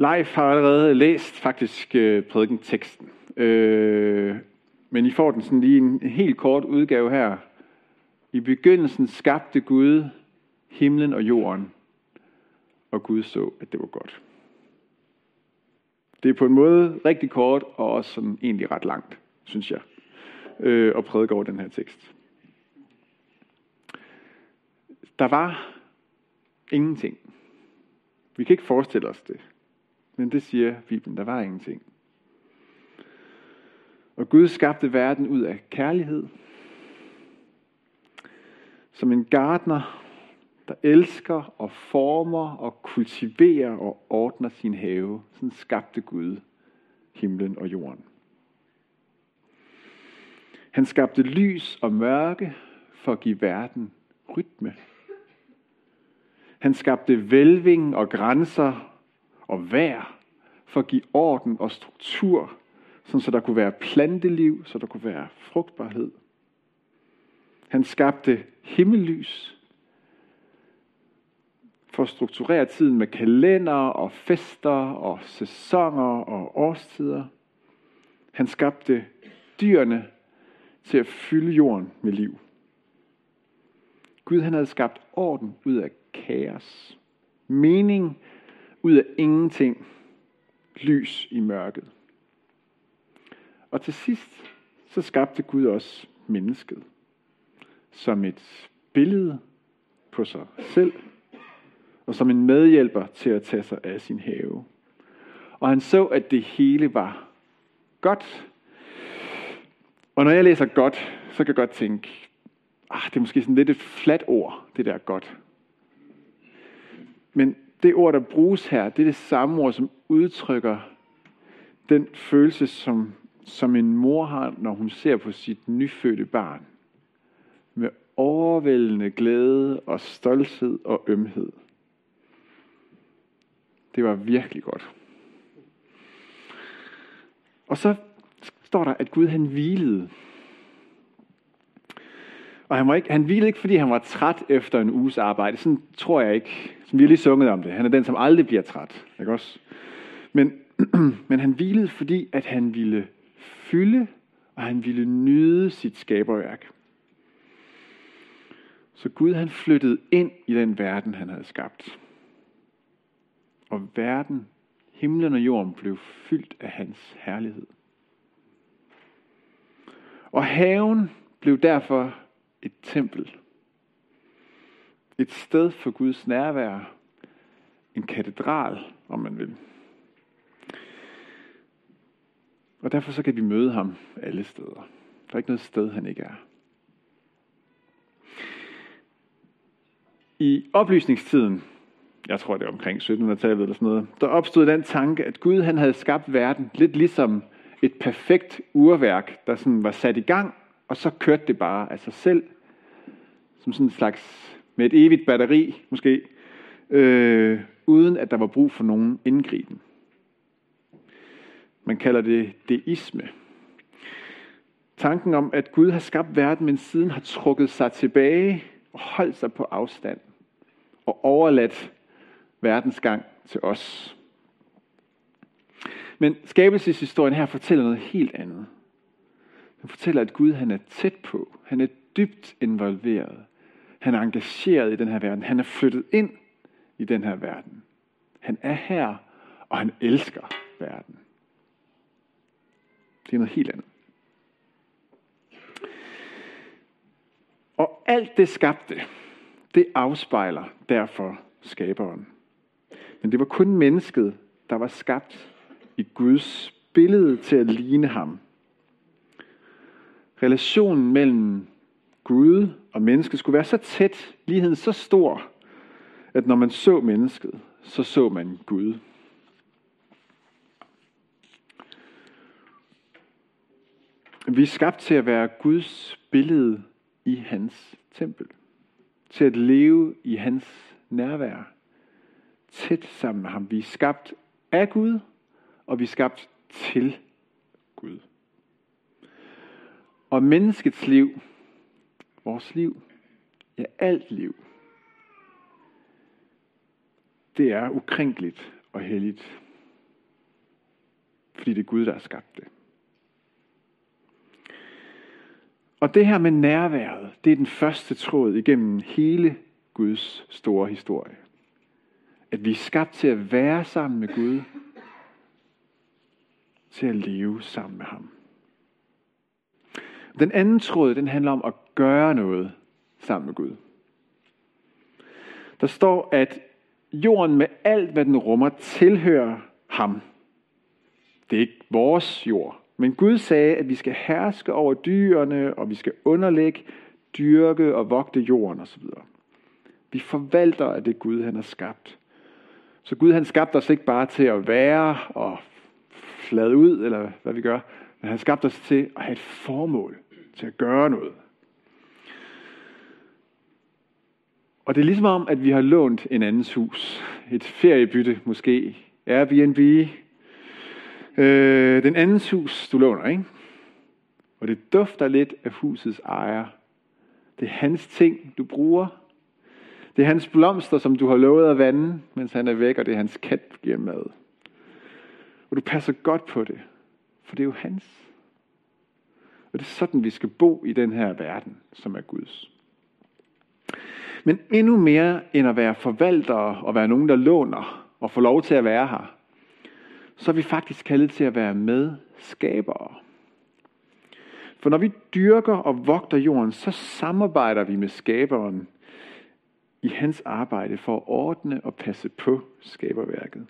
Leif har allerede læst faktisk øh, prædikenteksten. Øh, men I får den sådan lige en, en helt kort udgave her. I begyndelsen skabte Gud himlen og jorden, og Gud så, at det var godt. Det er på en måde rigtig kort, og også sådan egentlig ret langt, synes jeg, øh, at prædike over den her tekst. Der var ingenting. Vi kan ikke forestille os det. Men det siger Bibelen, der var ingenting. Og Gud skabte verden ud af kærlighed. Som en gartner, der elsker og former og kultiverer og ordner sin have. Sådan skabte Gud himlen og jorden. Han skabte lys og mørke for at give verden rytme. Han skabte vælving og grænser og vejr for at give orden og struktur, sådan så der kunne være planteliv, så der kunne være frugtbarhed. Han skabte himmellys for at strukturere tiden med kalender og fester og sæsoner og årstider. Han skabte dyrene til at fylde jorden med liv. Gud han havde skabt orden ud af kaos. Mening ud af ingenting. Lys i mørket. Og til sidst, så skabte Gud også mennesket. Som et billede på sig selv. Og som en medhjælper til at tage sig af sin have. Og han så, at det hele var godt. Og når jeg læser godt, så kan jeg godt tænke, ah, det er måske sådan lidt et fladt ord, det der godt. Men det ord, der bruges her, det er det samme ord, som udtrykker den følelse, som, som en mor har, når hun ser på sit nyfødte barn. Med overvældende glæde og stolthed og ømhed. Det var virkelig godt. Og så står der, at Gud han hvilede. Og han, var ikke, han hvilede ikke, fordi han var træt efter en uges arbejde. Sådan tror jeg ikke. Som vi har lige sunget om det. Han er den, som aldrig bliver træt. Ikke også? Men, men han hvilede, fordi at han ville fylde, og han ville nyde sit skaberværk. Så Gud han flyttede ind i den verden, han havde skabt. Og verden, himlen og jorden blev fyldt af hans herlighed. Og haven blev derfor et tempel. Et sted for Guds nærvær. En katedral, om man vil. Og derfor så kan vi møde ham alle steder. Der er ikke noget sted, han ikke er. I oplysningstiden, jeg tror det er omkring 1700-tallet eller sådan noget, der opstod den tanke, at Gud han havde skabt verden lidt ligesom et perfekt urværk, der sådan var sat i gang, og så kørte det bare af sig selv, som sådan en slags, med et evigt batteri måske, øh, uden at der var brug for nogen indgriben. Man kalder det deisme. Tanken om, at Gud har skabt verden, men siden har trukket sig tilbage og holdt sig på afstand og overladt verdens gang til os. Men skabelseshistorien her fortæller noget helt andet. Han fortæller, at Gud han er tæt på. Han er dybt involveret. Han er engageret i den her verden. Han er flyttet ind i den her verden. Han er her, og han elsker verden. Det er noget helt andet. Og alt det skabte, det afspejler derfor skaberen. Men det var kun mennesket, der var skabt i Guds billede til at ligne ham. Relationen mellem Gud og mennesket skulle være så tæt, ligheden så stor, at når man så mennesket, så så man Gud. Vi er skabt til at være Guds billede i hans tempel. Til at leve i hans nærvær. Tæt sammen med ham. Vi er skabt af Gud, og vi er skabt til Gud. Og menneskets liv, vores liv, ja alt liv, det er ukrænkeligt og helligt. fordi det er Gud, der har skabt det. Og det her med nærværet, det er den første tråd igennem hele Guds store historie. At vi er skabt til at være sammen med Gud, til at leve sammen med ham. Den anden tråd, den handler om at gøre noget sammen med Gud. Der står, at jorden med alt, hvad den rummer, tilhører ham. Det er ikke vores jord. Men Gud sagde, at vi skal herske over dyrene, og vi skal underlægge, dyrke og vogte jorden osv. Vi forvalter af det Gud, han har skabt. Så Gud han skabte os ikke bare til at være og flade ud, eller hvad vi gør, men han skabte os til at have et formål, til at gøre noget. Og det er ligesom om, at vi har lånt en andens hus. Et feriebytte måske. Airbnb. Øh, den andens hus, du låner, ikke? Og det dufter lidt af husets ejer. Det er hans ting, du bruger. Det er hans blomster, som du har lovet at vande, mens han er væk, og det er hans kat, du giver mad. Og du passer godt på det, for det er jo hans. Og det er sådan, vi skal bo i den her verden, som er Guds. Men endnu mere end at være forvaltere og være nogen, der låner og får lov til at være her, så er vi faktisk kaldet til at være medskabere. For når vi dyrker og vogter jorden, så samarbejder vi med skaberen i hans arbejde for at ordne og passe på skaberværket.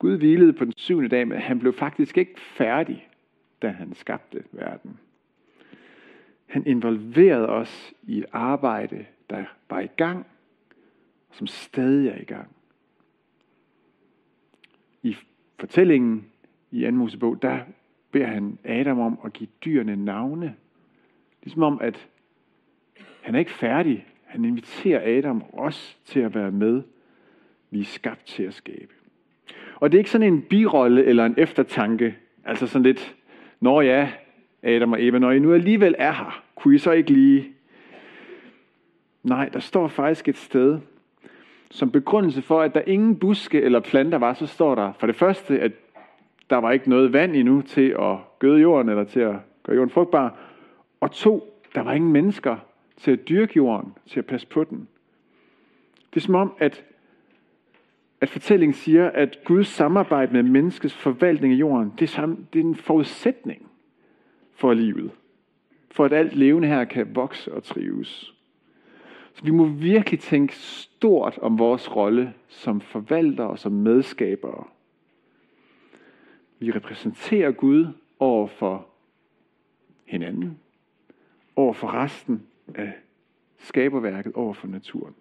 Gud hvilede på den syvende dag, men han blev faktisk ikke færdig, da han skabte verden. Han involverede os i et arbejde, der var i gang, og som stadig er i gang. I fortællingen i 2. Mosebog, der beder han Adam om at give dyrene navne. Ligesom om, at han er ikke færdig. Han inviterer Adam også til at være med. Vi er skabt til at skabe. Og det er ikke sådan en birolle eller en eftertanke. Altså sådan lidt, når ja, Adam og Eva, når I nu alligevel er her, kunne I så ikke lige... Nej, der står faktisk et sted, som begrundelse for, at der ingen buske eller planter var, så står der for det første, at der var ikke noget vand endnu til at gøde jorden eller til at gøre jorden frugtbar. Og to, der var ingen mennesker til at dyrke jorden, til at passe på den. Det er som om, at, at fortællingen siger, at Guds samarbejde med menneskets forvaltning af jorden, det er, det er en forudsætning for livet. For at alt levende her kan vokse og trives. Så vi må virkelig tænke stort om vores rolle som forvaltere og som medskabere. Vi repræsenterer Gud over for hinanden, over for resten af skaberværket, over for naturen.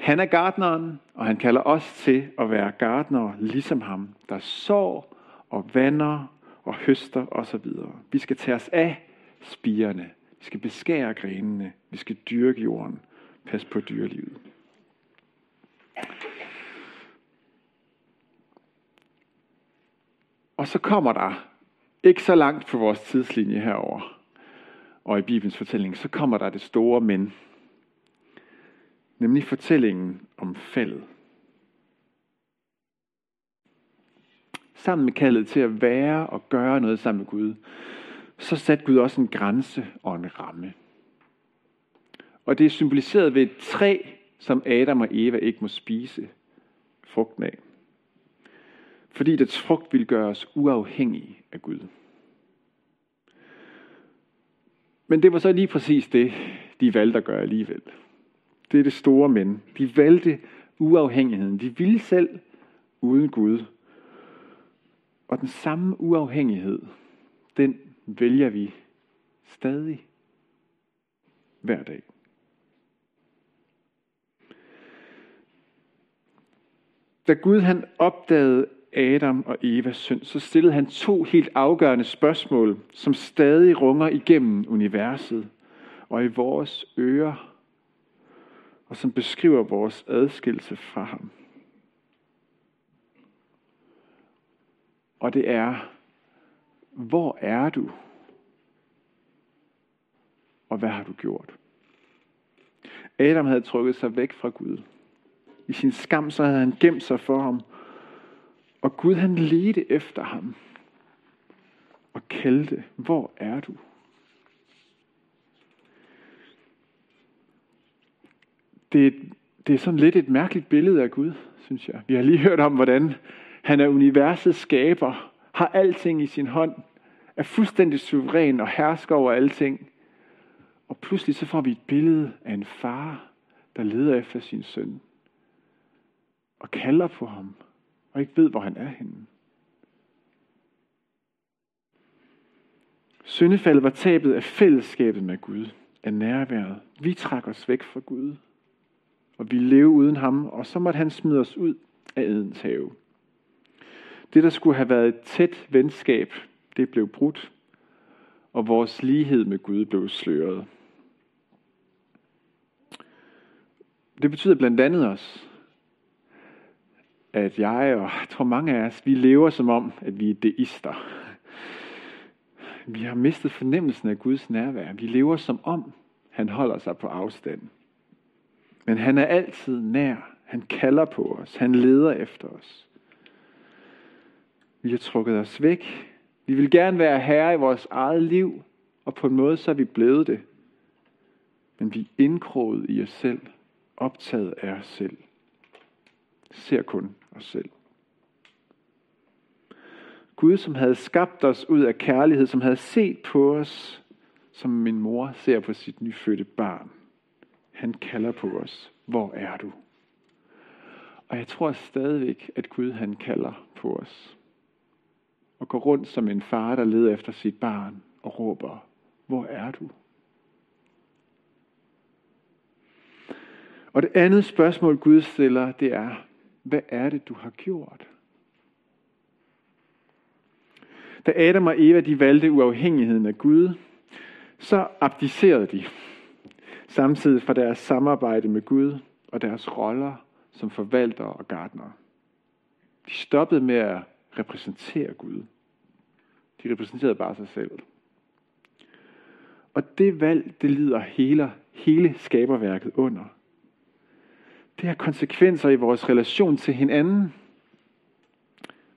Han er gardneren, og han kalder os til at være gardnere ligesom ham, der sår og vander og høster osv. Vi skal tage os af spirene. Vi skal beskære grenene. Vi skal dyrke jorden. Pas på dyrelivet. Og så kommer der, ikke så langt på vores tidslinje herover og i Bibelens fortælling, så kommer der det store men. Nemlig fortællingen om faldet. sammen med kaldet til at være og gøre noget sammen med Gud, så satte Gud også en grænse og en ramme. Og det er symboliseret ved et træ, som Adam og Eva ikke må spise frugten af. Fordi dets frugt vil gøre os uafhængige af Gud. Men det var så lige præcis det, de valgte at gøre alligevel. Det er det store men. De valgte uafhængigheden. De ville selv uden Gud. Og den samme uafhængighed, den vælger vi stadig hver dag. Da Gud han opdagede Adam og Evas synd, så stillede han to helt afgørende spørgsmål, som stadig runger igennem universet og i vores ører, og som beskriver vores adskillelse fra ham. Og det er, hvor er du? Og hvad har du gjort? Adam havde trukket sig væk fra Gud. I sin skam så havde han gemt sig for ham. Og Gud han ledte efter ham og kaldte, hvor er du? Det, det er sådan lidt et mærkeligt billede af Gud, synes jeg. Vi har lige hørt om, hvordan han er universets skaber, har alting i sin hånd, er fuldstændig suveræn og hersker over alting. Og pludselig så får vi et billede af en far, der leder efter sin søn. Og kalder på ham, og ikke ved, hvor han er henne. Syndefaldet var tabet af fællesskabet med Gud, af nærværet. Vi trækker os væk fra Gud, og vi leve uden ham, og så måtte han smide os ud af Edens have. Det, der skulle have været et tæt venskab, det blev brudt, og vores lighed med Gud blev sløret. Det betyder blandt andet også, at jeg og jeg tror mange af os, vi lever som om, at vi er deister. Vi har mistet fornemmelsen af Guds nærvær. Vi lever som om, han holder sig på afstand. Men han er altid nær. Han kalder på os. Han leder efter os. Vi har trukket os væk. Vi vil gerne være herre i vores eget liv, og på en måde så er vi blevet det. Men vi er indkroget i os selv, optaget af os selv. Ser kun os selv. Gud, som havde skabt os ud af kærlighed, som havde set på os, som min mor ser på sit nyfødte barn. Han kalder på os. Hvor er du? Og jeg tror stadigvæk, at Gud han kalder på os. Og går rundt som en far, der leder efter sit barn og råber, hvor er du? Og det andet spørgsmål, Gud stiller, det er, hvad er det, du har gjort? Da Adam og Eva de valgte uafhængigheden af Gud, så abdicerede de samtidig fra deres samarbejde med Gud og deres roller som forvaltere og gardnere. De stoppede med at repræsentere Gud. De repræsenterede bare sig selv. Og det valg, det lider hele, hele skaberværket under. Det har konsekvenser i vores relation til hinanden,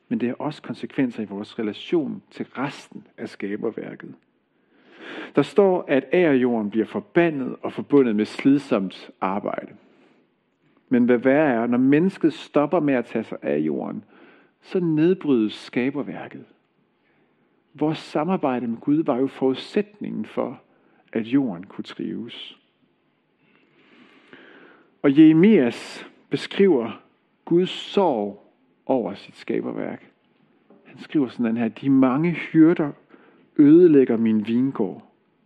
men det har også konsekvenser i vores relation til resten af skaberværket. Der står, at ærjorden bliver forbandet og forbundet med slidsomt arbejde. Men hvad værre er, når mennesket stopper med at tage sig af jorden, så nedbrydes skaberværket. Vores samarbejde med Gud var jo forudsætningen for, at jorden kunne trives. Og Jeremias beskriver Guds sorg over sit skaberværk. Han skriver sådan her, de mange hyrder ødelægger min vingård.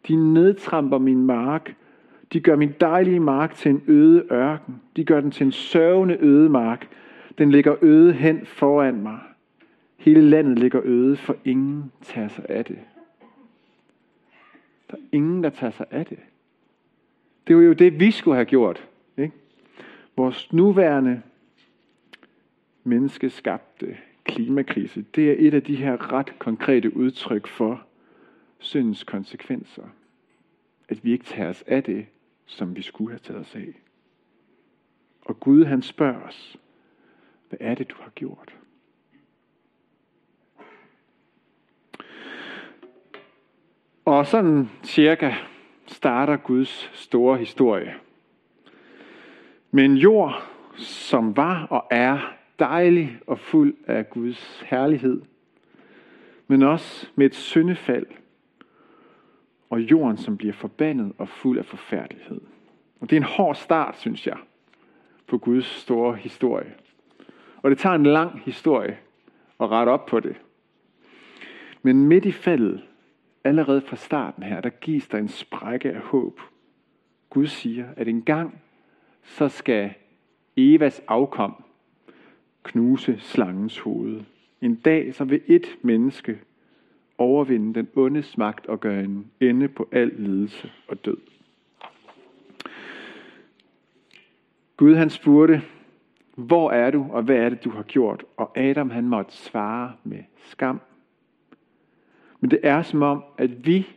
De nedtramper min mark. De gør min dejlige mark til en øde ørken. De gør den til en sørgende øde mark. Den ligger øde hen foran mig. Hele landet ligger øde, for ingen tager sig af det. Der er ingen, der tager sig af det. Det var jo det, vi skulle have gjort. Ikke? Vores nuværende menneskeskabte klimakrise, det er et af de her ret konkrete udtryk for syndens konsekvenser. At vi ikke tager os af det, som vi skulle have taget os af. Og Gud han spørger os, hvad er det, du har gjort? Og sådan cirka starter Guds store historie. Med en jord, som var og er dejlig og fuld af Guds herlighed, men også med et syndefald, og jorden, som bliver forbandet og fuld af forfærdelighed. Og det er en hård start, synes jeg, på Guds store historie. Og det tager en lang historie at rette op på det. Men midt i faldet, allerede fra starten her, der gives der en sprække af håb. Gud siger, at en gang så skal Evas afkom knuse slangens hoved. En dag så vil et menneske overvinde den onde magt og gøre en ende på al lidelse og død. Gud han spurgte, hvor er du, og hvad er det, du har gjort? Og Adam han måtte svare med skam. Men det er som om, at vi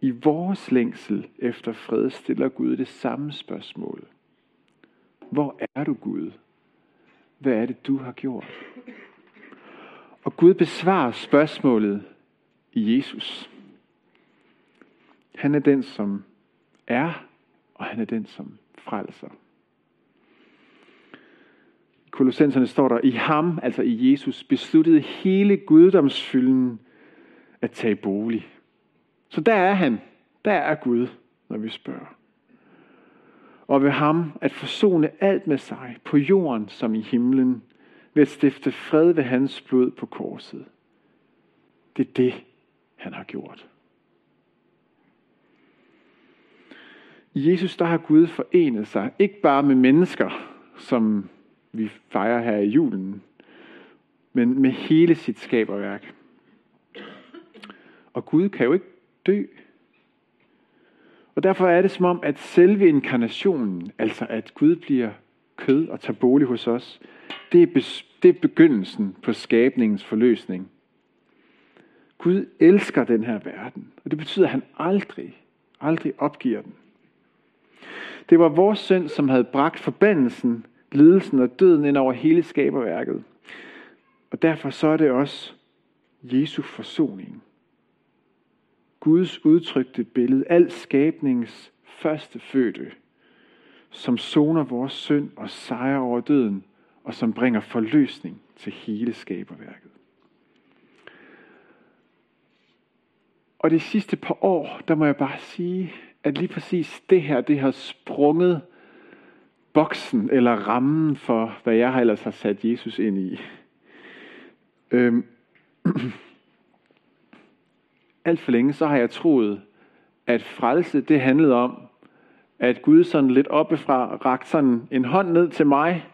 i vores længsel efter fred stiller Gud det samme spørgsmål. Hvor er du, Gud? Hvad er det, du har gjort? Og Gud besvarer spørgsmålet i Jesus. Han er den, som er, og han er den, som frelser. I Kolossenserne står der, i ham, altså i Jesus, besluttede hele guddomsfylden at tage bolig. Så der er han. Der er Gud, når vi spørger. Og ved ham at forsone alt med sig, på jorden som i himlen, ved at stifte fred ved hans blod på korset. Det er det, han har gjort. I Jesus der har Gud forenet sig, ikke bare med mennesker, som vi fejrer her i julen, men med hele sit skaberværk. Og Gud kan jo ikke dø. Og derfor er det som om, at selve inkarnationen, altså at Gud bliver kød og tager bolig hos os, det er, det er begyndelsen på skabningens forløsning. Gud elsker den her verden, og det betyder, at han aldrig, aldrig opgiver den. Det var vores synd, som havde bragt forbandelsen, lidelsen og døden ind over hele skaberværket. Og derfor så er det også Jesu forsoning. Guds udtrykte billede, al skabningens første fødte, som soner vores synd og sejrer over døden, og som bringer forløsning til hele skaberværket. Og de sidste par år, der må jeg bare sige, at lige præcis det her, det har sprunget boksen eller rammen for, hvad jeg har ellers har sat Jesus ind i. Øhm. Alt for længe, så har jeg troet, at frelse, det handlede om, at Gud sådan lidt oppefra rakte sådan en hånd ned til mig,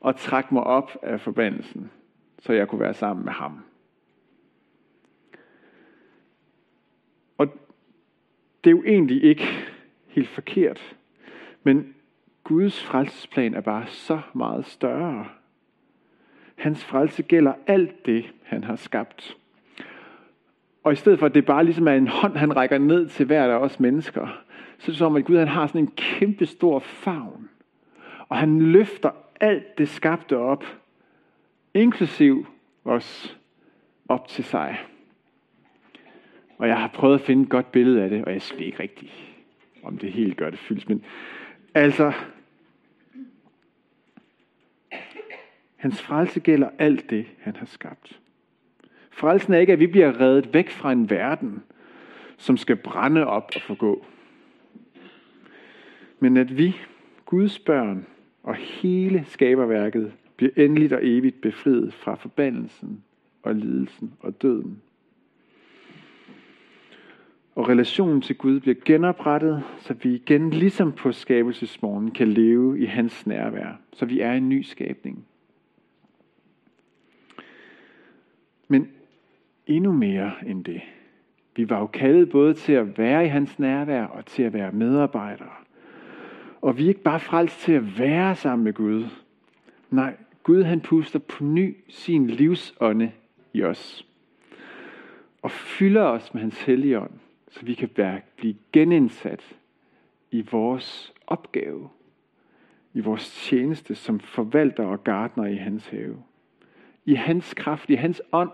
og trak mig op af forbandelsen, så jeg kunne være sammen med ham. Og det er jo egentlig ikke helt forkert, men Guds frelsesplan er bare så meget større. Hans frelse gælder alt det, han har skabt. Og i stedet for, at det bare ligesom er en hånd, han rækker ned til hver af os mennesker, så er det som, at Gud han har sådan en kæmpe stor favn. Og han løfter alt det skabte op, inklusiv os, op til sig. Og jeg har prøvet at finde et godt billede af det, og jeg ved ikke rigtigt, om det helt gør det fyldt. Men altså, hans frelse gælder alt det, han har skabt. Frelsen er ikke, at vi bliver reddet væk fra en verden, som skal brænde op og forgå. Men at vi, Guds børn og hele skaberværket, bliver endeligt og evigt befriet fra forbandelsen og lidelsen og døden. Og relationen til Gud bliver genoprettet, så vi igen, ligesom på skabelsesmorgen, kan leve i hans nærvær. Så vi er en ny skabning. Men endnu mere end det. Vi var jo kaldet både til at være i hans nærvær og til at være medarbejdere. Og vi er ikke bare frelst til at være sammen med Gud. Nej, Gud han puster på ny sin livsånde i os. Og fylder os med hans hellige ånd, så vi kan blive genindsat i vores opgave. I vores tjeneste som forvalter og gardner i hans have. I hans kraft, i hans ånd,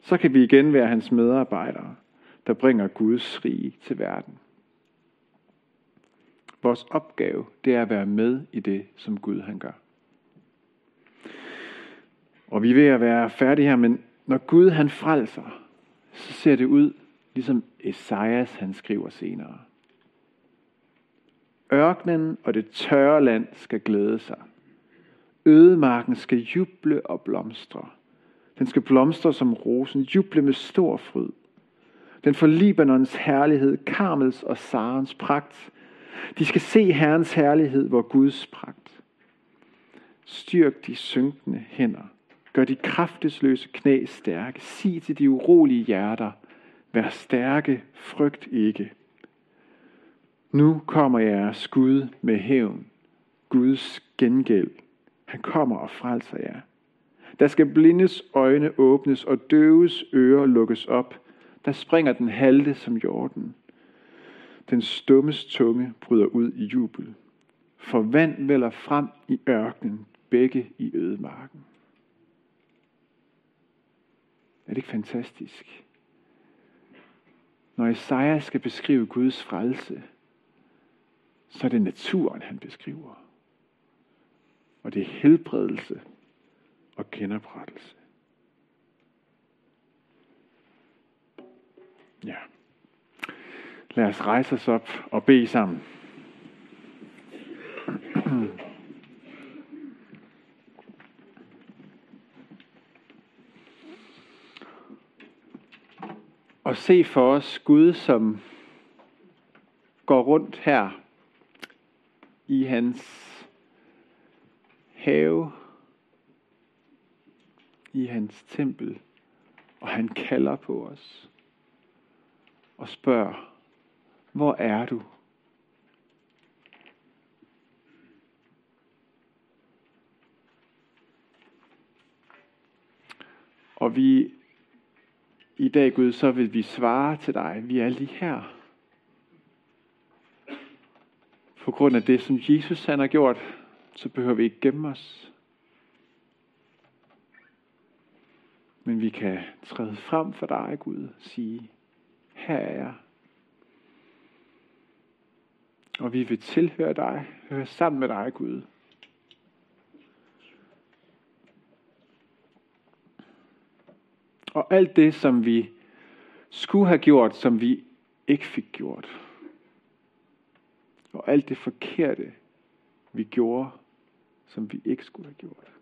så kan vi igen være hans medarbejdere, der bringer Guds rige til verden. Vores opgave, det er at være med i det, som Gud han gør. Og vi er ved at være færdige her, men når Gud han frelser, så ser det ud, ligesom Esajas han skriver senere. Ørkenen og det tørre land skal glæde sig. Ødemarken skal juble og blomstre. Den skal blomstre som rosen, juble med stor fryd. Den får Libanons herlighed, Karmels og Sarens pragt. De skal se Herrens herlighed, hvor Guds pragt. Styrk de synkende hænder. Gør de kraftesløse knæ stærke. Sig til de urolige hjerter, vær stærke, frygt ikke. Nu kommer jeres skud med hævn, Guds gengæld. Han kommer og frelser jer. Der skal blindes øjne åbnes og døves ører lukkes op. Der springer den halte som jorden. Den stummes tunge bryder ud i jubel. For vand vælger frem i ørkenen, begge i ødemarken. Er det ikke fantastisk? Når Isaiah skal beskrive Guds frelse, så er det naturen, han beskriver. Og det er helbredelse og genoprettelse. Ja. Lad os rejse os op og bede sammen. Og se for os Gud, som går rundt her i hans have, i hans tempel, og han kalder på os og spørger, hvor er du? Og vi i dag, Gud, så vil vi svare til dig. Vi er lige her. På grund af det, som Jesus han har gjort, så behøver vi ikke gemme os. Men vi kan træde frem for dig, Gud, og sige, her er jeg. Og vi vil tilhøre dig, høre sammen med dig, Gud. Og alt det, som vi skulle have gjort, som vi ikke fik gjort. Og alt det forkerte, vi gjorde, som vi ikke skulle have gjort.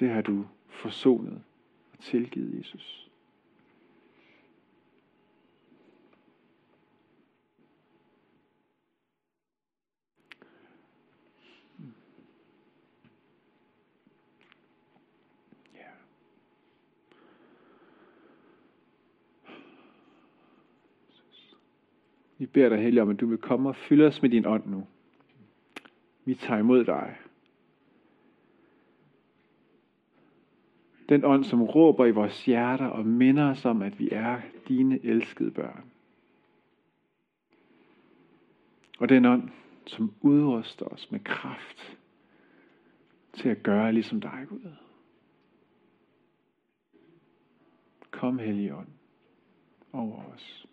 Det har du forsonet og tilgivet, Jesus. Vi beder dig, Hellig, om, at du vil komme og fylde os med din ånd nu. Vi tager imod dig. Den ånd, som råber i vores hjerter og minder os om, at vi er dine elskede børn. Og den ånd, som udruster os med kraft til at gøre ligesom dig, Gud. Kom, Helligånd, over os.